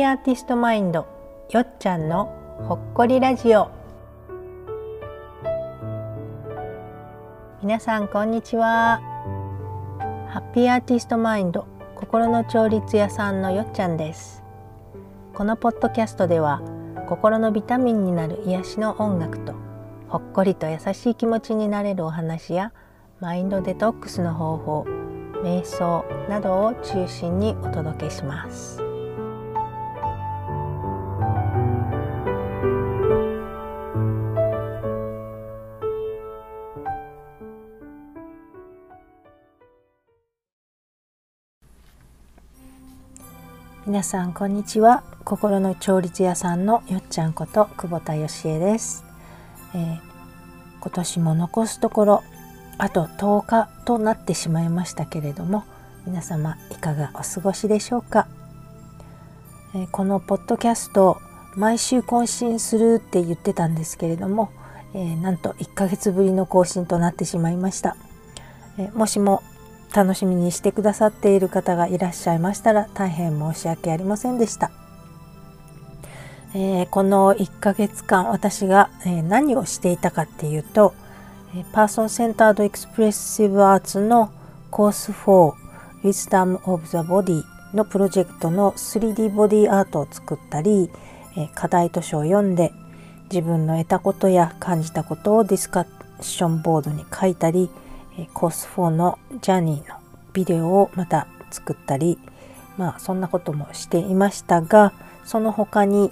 ー Artist Mind よっちゃんのほっこりラジオ。皆さんこんにちは。 Happy Artist Mind 心の調律屋さんのよっちゃんです。このポッドキャストでは心のビタミンになる癒しの音楽とほっこりと優しい気持ちになれるお話やマインドデトックスの方法瞑想などを中心にお届けします。皆さんこんにちは。心の調律屋さんのよっちゃんこと久保田義恵です、えー、今年も残すところあと10日となってしまいましたけれども皆様いかがお過ごしでしょうか、えー、このポッドキャスト毎週更新するって言ってたんですけれども、えー、なんと1ヶ月ぶりの更新となってしまいました、えもしも楽しみにしてくださっている方がいらっしゃいましたら大変申し訳ありませんでした。えー、この1ヶ月間私が、え、何をしていたかっていうと、え、パーソンセンタードエクスプレッシブアーツのコース4 Wisdom of the Body のプロジェクトの 3D ボディアートを作ったり、え課題図書を読んで自分の得たことや感じたことをディスカッションボードに書いたり、コース4のジャーニーのビデオをまた作ったりまあそんなこともしていましたがその他に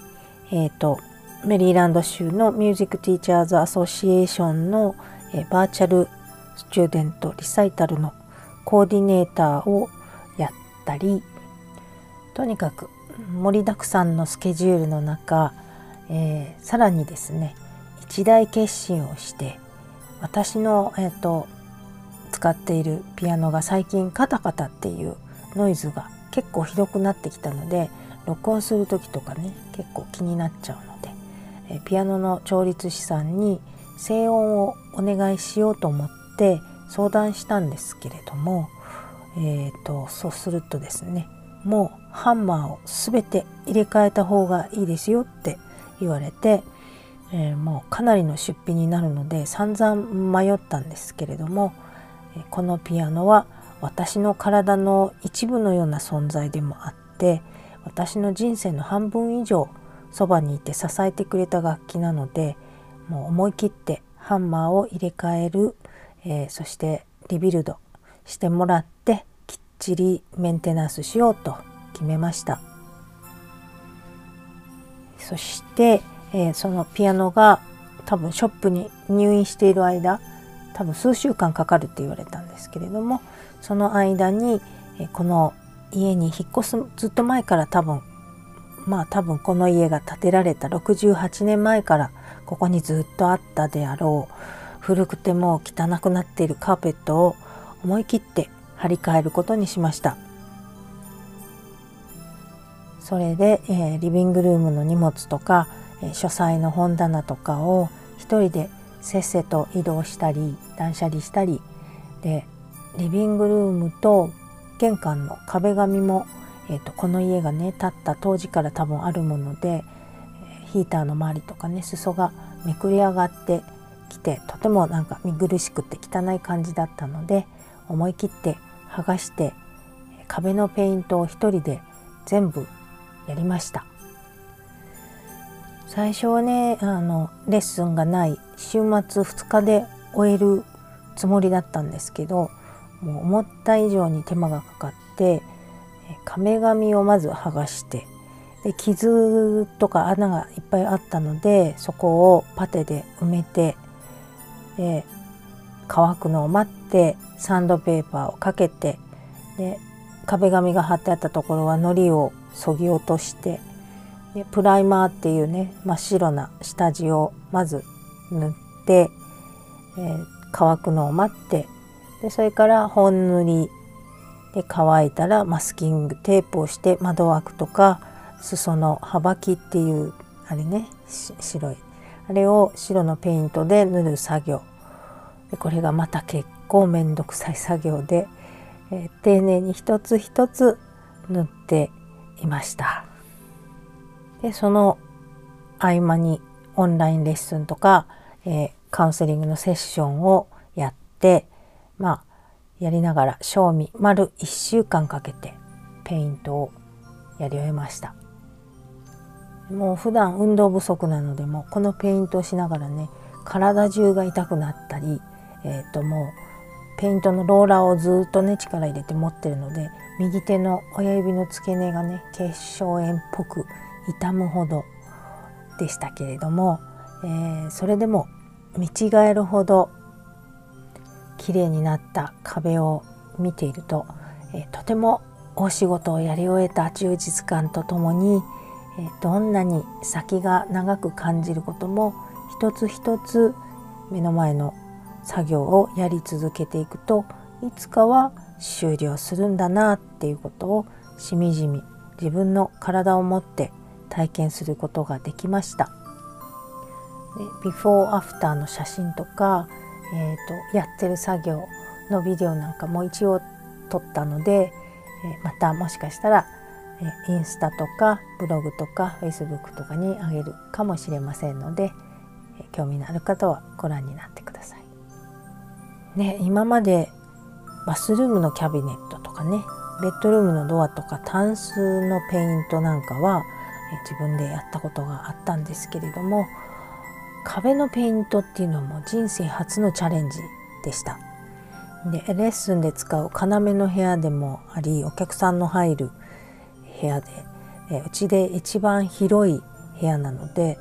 えっ、ー、とメリーランド州の Music Teachers Association の、えー、 Virtual Student Recital のコーディネーターをやったりとにかく盛りだくさんのスケジュールの中、えー、さらにですね一大決心をして私の、えーと使っているピアノが最近カタカタっていうノイズが結構ひどくなってきたので録音する時とかね結構気になっちゃうのでえピアノの調律師さんに静音をお願いしようと思って相談したんですけれども、えーと、そうするとですねもうハンマーを全て入れ替えた方がいいですよって言われて、えー、もうかなりの出費になるので散々迷ったんですけれどもこのピアノは私の体の一部のような存在でもあって私の人生の半分以上そばにいて支えてくれた楽器なのでもう思い切ってハンマーを入れ替える、えー、そしてリビルドしてもらってきっちりメンテナンスしようと決めました。そして、えー、そのピアノが多分ショップに入院している間多分数週間かかるって言われたんですけれどもその間にこの家に引っ越すずっと前から多分まあ多分この家が建てられた68年前からここにずっとあったであろう古くても汚くなっているカーペットを思い切って張り替えることにしました。それで、えー、リビングルームの荷物とか、えー、書斎の本棚とかを一人でせっせと移動したり断捨離したりでリビングルームと玄関の壁紙も、えーと、この家がね建った当時から多分あるものでヒーターの周りとかね裾がめくり上がってきてとてもなんか見苦しくて汚い感じだったので思い切って剥がして壁のペイントを一人で全部やりました。最初はねあのレッスンがない週末2日で終えるつもりだったんですけどもう思った以上に手間がかかって壁紙をまず剥がしてで傷とか穴がいっぱいあったのでそこをパテで埋めてで乾くのを待ってサンドペーパーをかけてで壁紙が貼ってあったところは糊をそぎ落としてでプライマーっていうね真っ白な下地をまず塗って、えー、乾くのを待ってでそれから本塗りで乾いたらマスキングテープをして窓枠とか裾の幅木っていうあれね白いあれを白のペイントで塗る作業でこれがまた結構めんどくさい作業で、えー、丁寧に一つ一つ塗っていました。でその合間にオンラインレッスンとか、えー、カウンセリングのセッションをやってまあやりながら賞味丸1週間かけてペイントをやり終えました。もう普段運動不足なのでもこのペイントをしながらね体中が痛くなったり、えー、ともうペイントのローラーをずっとね力入れて持ってるので右手の親指の付け根がね結晶炎っぽく痛むほどでしたけれども、えー、それでも見違えるほど綺麗になった壁を見ていると、えー、とてもお仕事をやり終えた充実感とともに、えー、どんなに先が長く感じることも一つ一つ目の前の作業をやり続けていくといつかは終了するんだなっていうことをしみじみ自分の体を持って体験することができました。でビフォーアフターの写真とか、えーと、やってる作業のビデオなんかも一応撮ったので、えまたもしかしたら、えインスタとかブログとかフェイスブックとかにあげるかもしれませんので、え興味のある方はご覧になってください。ね、今までバスルームのキャビネットとかねベッドルームのドアとかタンスのペイントなんかは自分でやったことがあったんですけれども壁のペイントっていうのも人生初のチャレンジでした。でレッスンで使う要の部屋でもありお客さんの入る部屋でうちで一番広い部屋なので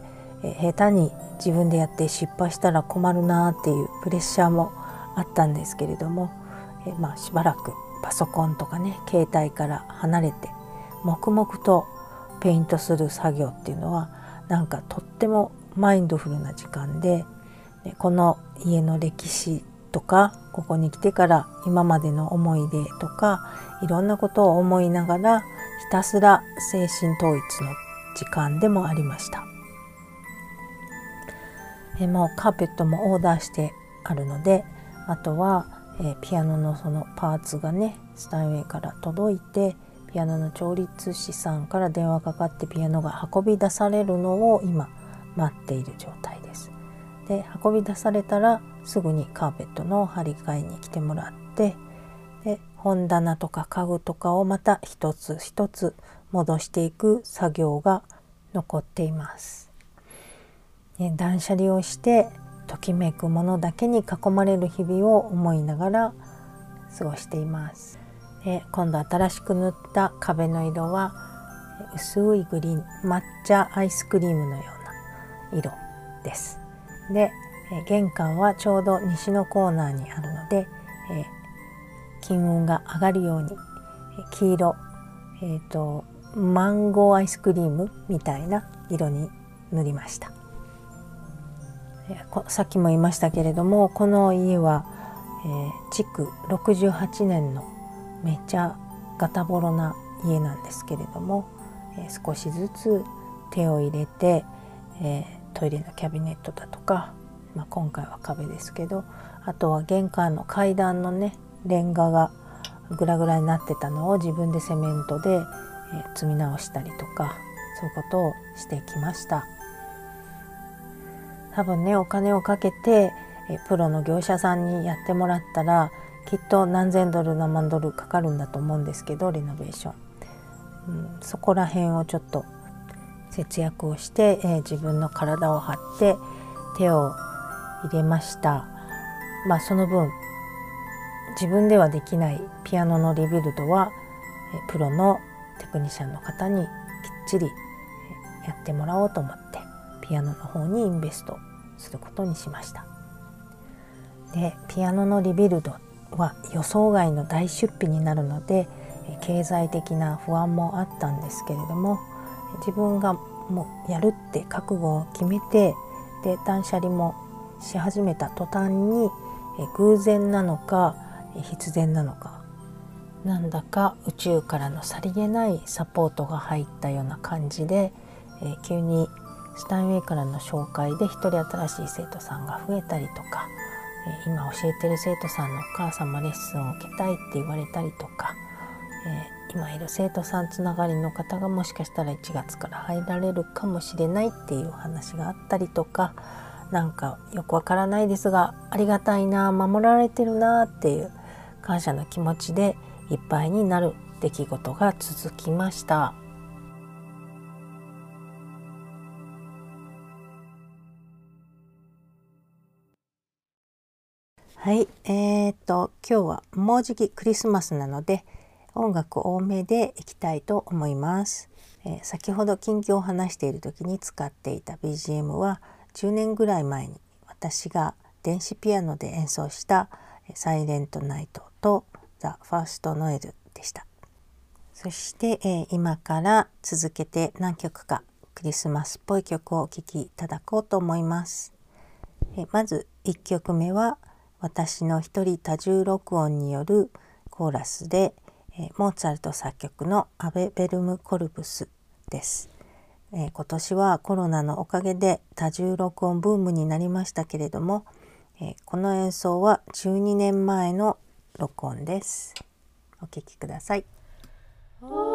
下手に自分でやって失敗したら困るなっていうプレッシャーもあったんですけれどもえまあしばらくパソコンとかね携帯から離れて黙々とペイントする作業っていうのはなんかとってもマインドフルな時間でこの家の歴史とかここに来てから今までの思い出とかいろんなことを思いながらひたすら精神統一の時間でもありました。えもうカーペットもオーダーしてあるのであとは、えピアノのそのパーツがねスタインウェイから届いてピアノの調律師さんから電話かかってピアノが運び出されるのを今待っている状態です。で運び出されたらすぐにカーペットの張り替えに来てもらってで本棚とか家具とかをまた一つ一つ戻していく作業が残っています。ね、断捨離をしてときめくものだけに囲まれる日々を思いながら過ごしています。で今度新しく塗った壁の色は薄いグリーン抹茶アイスクリームのような色です。で玄関はちょうど西のコーナーにあるので、え金運が上がるように黄色、えーと、マンゴーアイスクリームみたいな色に塗りましたさっきも言いましたけれどもこの家は、えー、築68年のめっちゃガタボロな家なんですけれども、えー、少しずつ手を入れて、えー、トイレのキャビネットだとかまあ、今回は壁ですけどあとは玄関の階段のねレンガがグラグラになってたのを自分でセメントで、え積み直したりとかそういうことをしてきました。多分ねお金をかけてえプロの業者さんにやってもらったらきっと何千ドル何万ドルかかるんだと思うんですけどリノベーション、うん、そこら辺をちょっと節約をして、えー、自分の体を張って手を入れました。まあその分自分ではできないピアノのリビルドはプロのテクニシャンの方にきっちりやってもらおうと思ってピアノの方にインベストすることにしました。でピアノのリビルドは予想外の大出費になるので経済的な不安もあったんですけれども自分がもうやるって覚悟を決めてで断捨離もし始めた途端に偶然なのか必然なのかなんだか宇宙からのさりげないサポートが入ったような感じで、え急にスタインウェイからの紹介で一人新しい生徒さんが増えたりとか、え今教えてる生徒さんのお母様レッスンを受けたいって言われたりとか、え今いる生徒さんつながりの方がもしかしたら1月から入られるかもしれないっていうお話があったりとかなんかよくわからないですがありがたいな守られてるなっていう感謝の気持ちでいっぱいになる出来事が続きました。はい、えー、っと今日はもうじきクリスマスなので音楽多めでいきたいと思います。えー、先ほど近況を話している時に使っていた BGM は10年ぐらい前に私が電子ピアノで演奏した「サイレントナイト」と「ザ・ファースト・ノエル」でした。そして、えー、今から続けて何曲かクリスマスっぽい曲をお聴きいただこうと思います。えー、まず1曲目は「私の一人多重録音によるコーラスで、えー、モーツァルト作曲のアベベルムコルプスです、えー、今年はコロナのおかげで多重録音ブームになりましたけれども、えー、この演奏は12年前の録音です。お聴きください。はい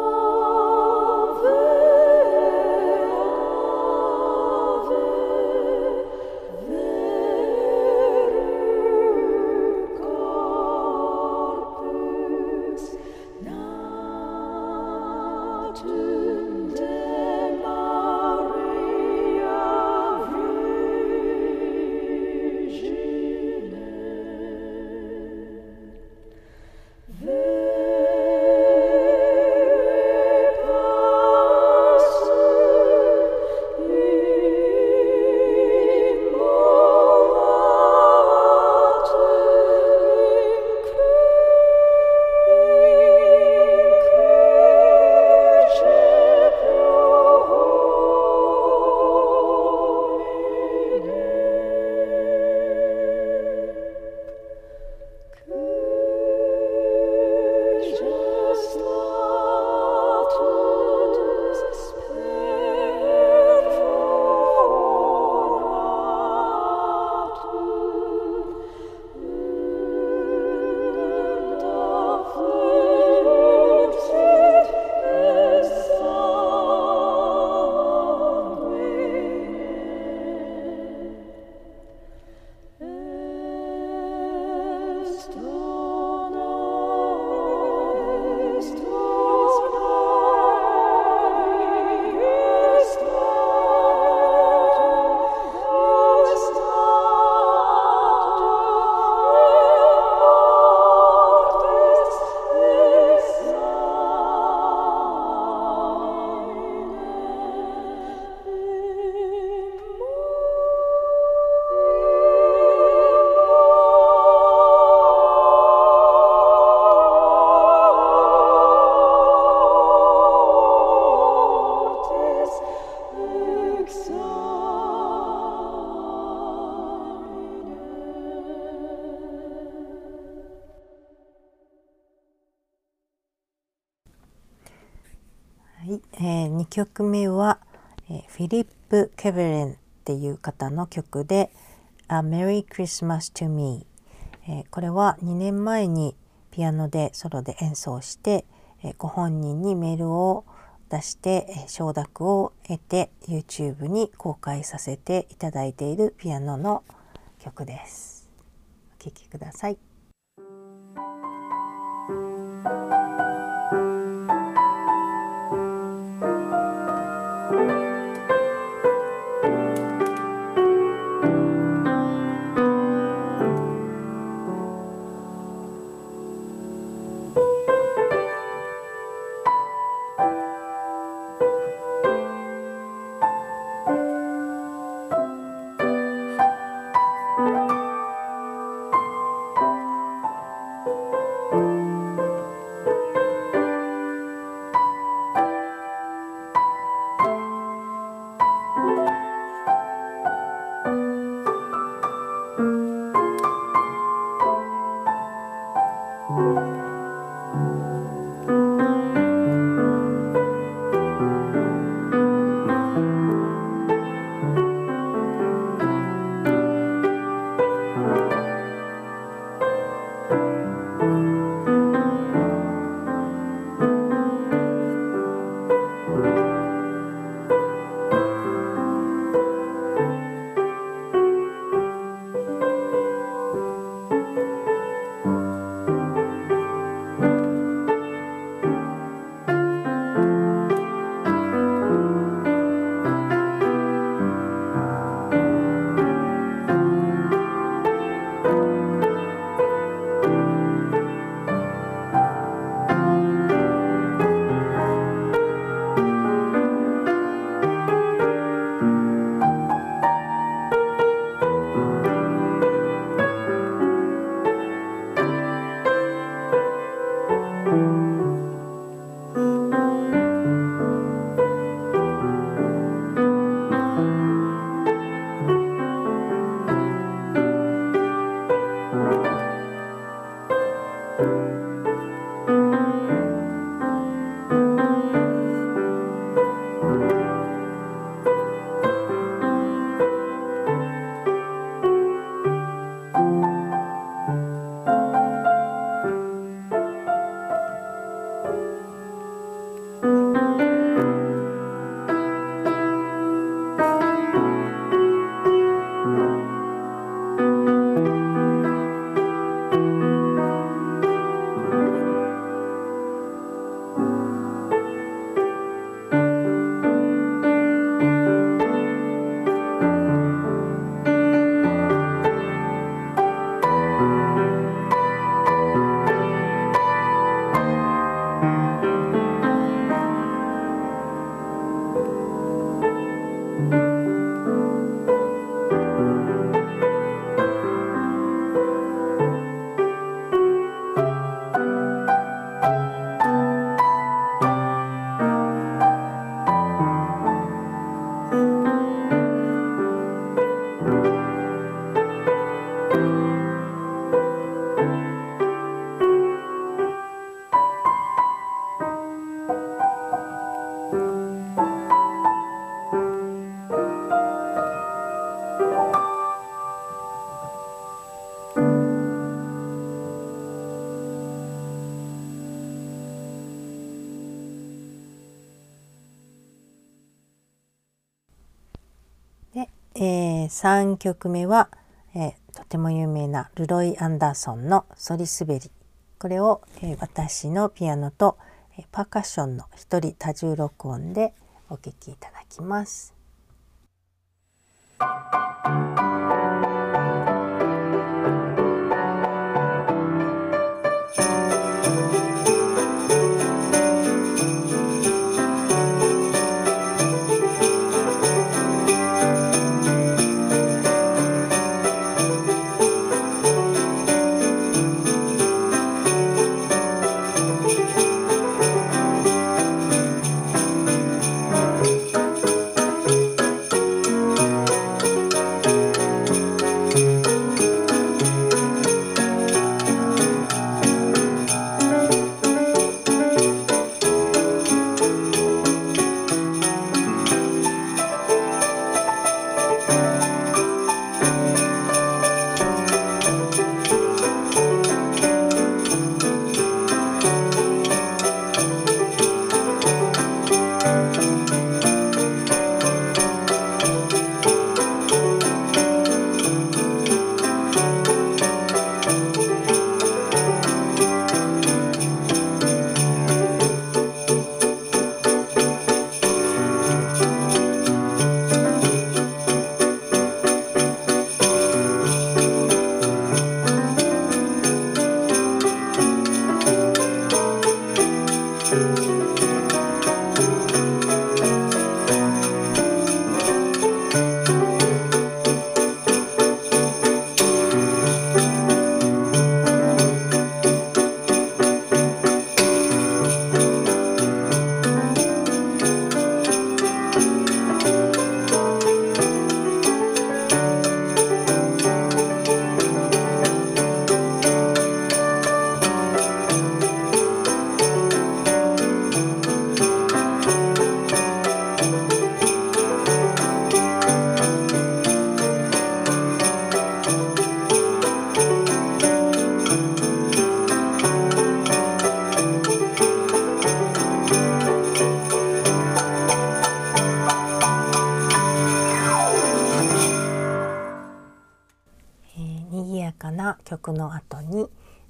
曲目は、え、フィリップ・ケベレンっていう方の曲で「A Merry Christmas to Me」え、これは2年前にピアノでソロで演奏して、え、ご本人にメールを出して、え、承諾を得て YouTube に公開させていただいているピアノの曲です。お聴きください。3曲目は、えー、とても有名なルロイ・アンダーソンの「ソリスベリ」これを、えー、私のピアノと、えー、パーカッションの一人多重録音でお聴きいただきます。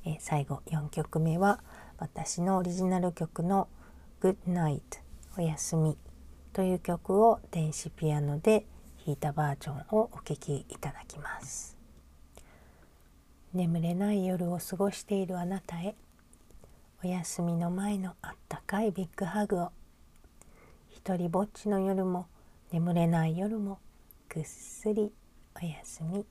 えー、最後4曲目は私のオリジナル曲の「Good Night おやすみ」という曲を電子ピアノで弾いたバージョンをお聴きいただきます。眠れない夜を過ごしているあなたへお休みの前のあったかいビッグハグを。一りぼっちの夜も眠れない夜もぐっすりおやすみ。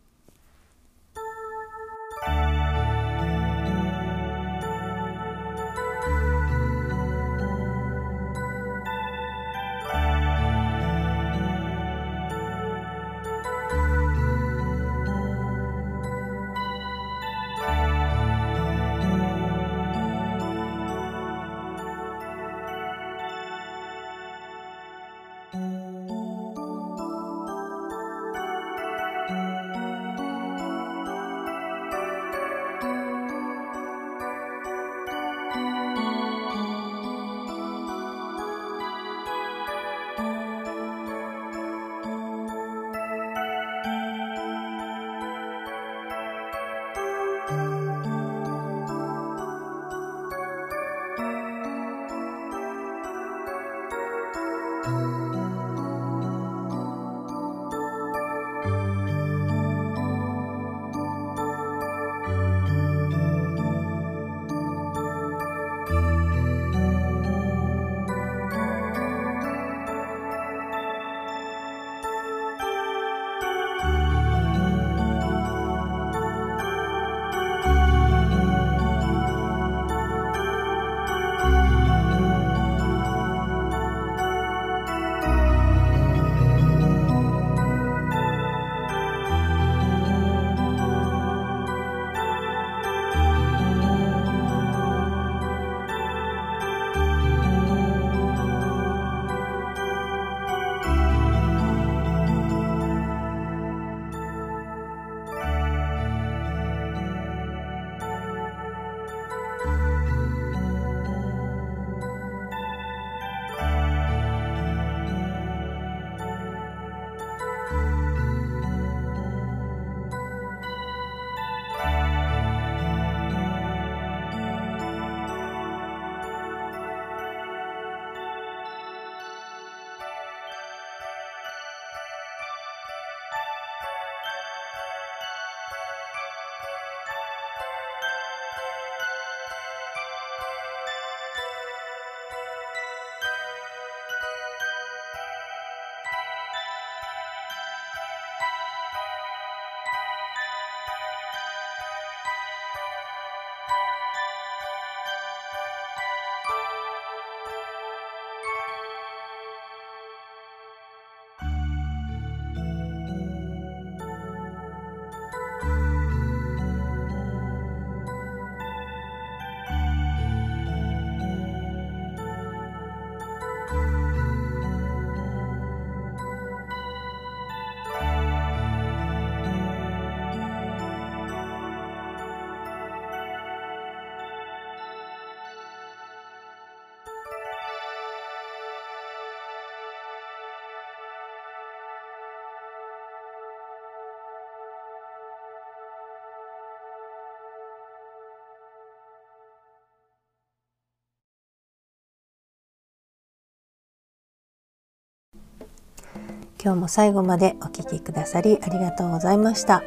今日も最後までお聴きくださりありがとうございました。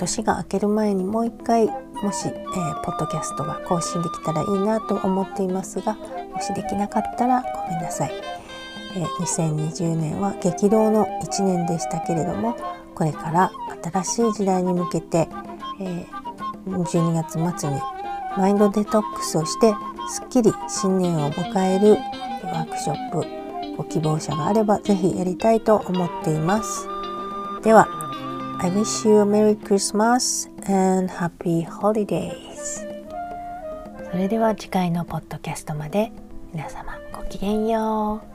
年が明ける前にもう一回もし、えー、ポッドキャストが更新できたらいいなと思っていますがもしできなかったらごめんなさい、えー、2020年は激動の1年でしたけれどもこれから新しい時代に向けて、えー、12月末にマインドデトックスをしてすっきり新年を迎えるワークショップご希望者があればぜひやりたいと思っています。では I wish you a Merry Christmas and Happy Holidays それでは次回のポッドキャストまで皆様ごきげんよう。